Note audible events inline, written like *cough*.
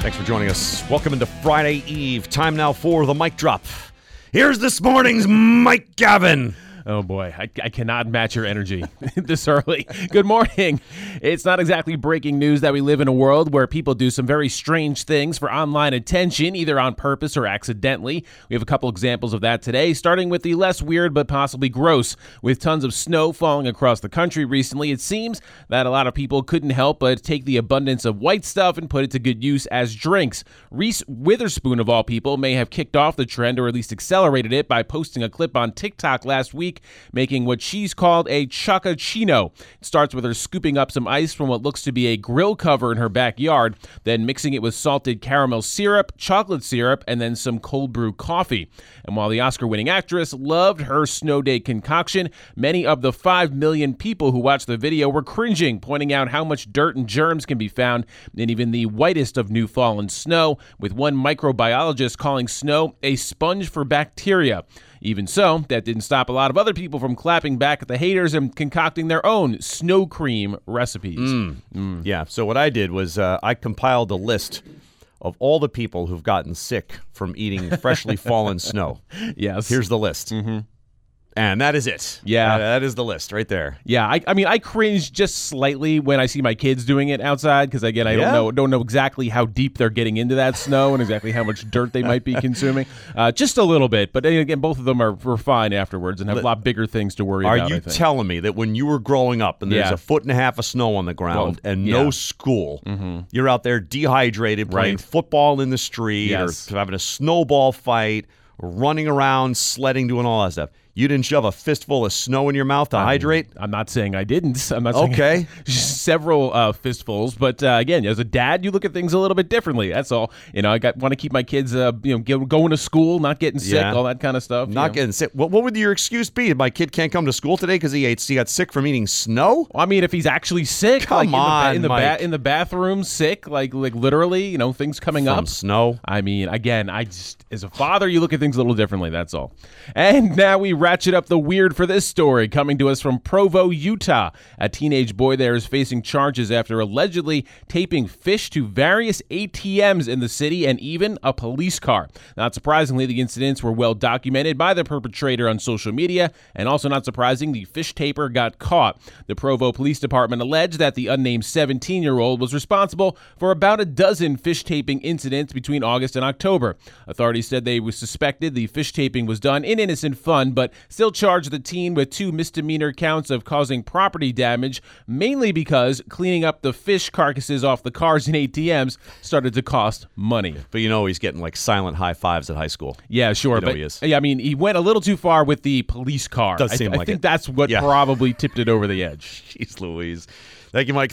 Thanks for joining us. Welcome into Friday Eve. Time now for the Mike Drop. Here's this morning's Mike Gavin. Oh boy, I, I, cannot match your energy *laughs* this early. Good morning. It's not exactly breaking news that we live in a world where people do some very strange things for online attention, either on purpose or accidentally. We have a couple examples of that today, starting with the less weird but possibly gross. With tons of snow falling across the country recently, it seems that a lot of people couldn't help but take the abundance of white stuff and put it to good use as drinks. Reese Witherspoon, of all people, may have kicked off the trend or at least accelerated it by posting a clip on TikTok last week making what she's called a chocachino. It starts with her scooping up some ice from what looks to be a grill cover in her backyard, then mixing it with salted caramel syrup, chocolate syrup, and then some cold brew coffee. And while the Oscar winning actress loved her snow day concoction, many of the 5 million people who watched the video were cringing, pointing out how much dirt and germs can be found in even the whitest of new fallen snow, with one microbiologist calling snow a sponge for bacteria. Even so, that didn't stop a lot of other people from clapping back at the haters and concocting their own snow cream recipes. Mm. Mm. Yeah, so what I did was uh, I compiled a list of all the people who've gotten sick from eating freshly fallen *laughs* snow. Yes. Here's the list. Mm-hmm. And that is it. Yeah. Uh, that is the list right there. Yeah. I, I mean, I cringe just slightly when I see my kids doing it outside because, again, I yeah. don't know don't know exactly how deep they're getting into that snow and exactly how much dirt they might be *laughs* consuming. Uh, just a little bit. But again, both of them are, are fine afterwards and have a lot bigger things to worry are about. Are you telling me that when you were growing up and there's yeah. a foot and a half of snow on the ground and yeah. no school, mm-hmm. you're out there dehydrated, playing right. football in the street yes. or having a snowball fight, running around, sledding, doing all that stuff? You didn't shove a fistful of snow in your mouth to I'm, hydrate? I'm not saying I didn't. *laughs* I'm not okay. *laughs* several uh, fistfuls, but uh, again, as a dad, you look at things a little bit differently. That's all. You know, I got want to keep my kids, uh, you know, get, going to school, not getting sick, yeah. all that kind of stuff. Not know. getting sick. What, what would your excuse be? My kid can't come to school today because he ate. He got sick from eating snow. Well, I mean, if he's actually sick, come like on, in the, in the, ba- in the bathroom, sick, like like literally, you know, things coming from up. Snow. I mean, again, I just as a father, you look at things a little differently. That's all. And *laughs* now we ratchet up the weird for this story coming to us from Provo, Utah. A teenage boy there is facing charges after allegedly taping fish to various ATMs in the city and even a police car. Not surprisingly, the incidents were well documented by the perpetrator on social media, and also not surprising, the fish taper got caught. The Provo Police Department alleged that the unnamed 17 year old was responsible for about a dozen fish taping incidents between August and October. Authorities said they suspected the fish taping was done in innocent fun, but still charged the teen with two misdemeanor counts of causing property damage, mainly because cleaning up the fish carcasses off the cars and ATMs started to cost money. But you know he's getting like silent high fives at high school. Yeah, sure. You know but he is. yeah, I mean, he went a little too far with the police car. Does I, seem I like think it. that's what Yeah. probably tipped it over the edge. *laughs* Jeez Louise. Thank you, Mike.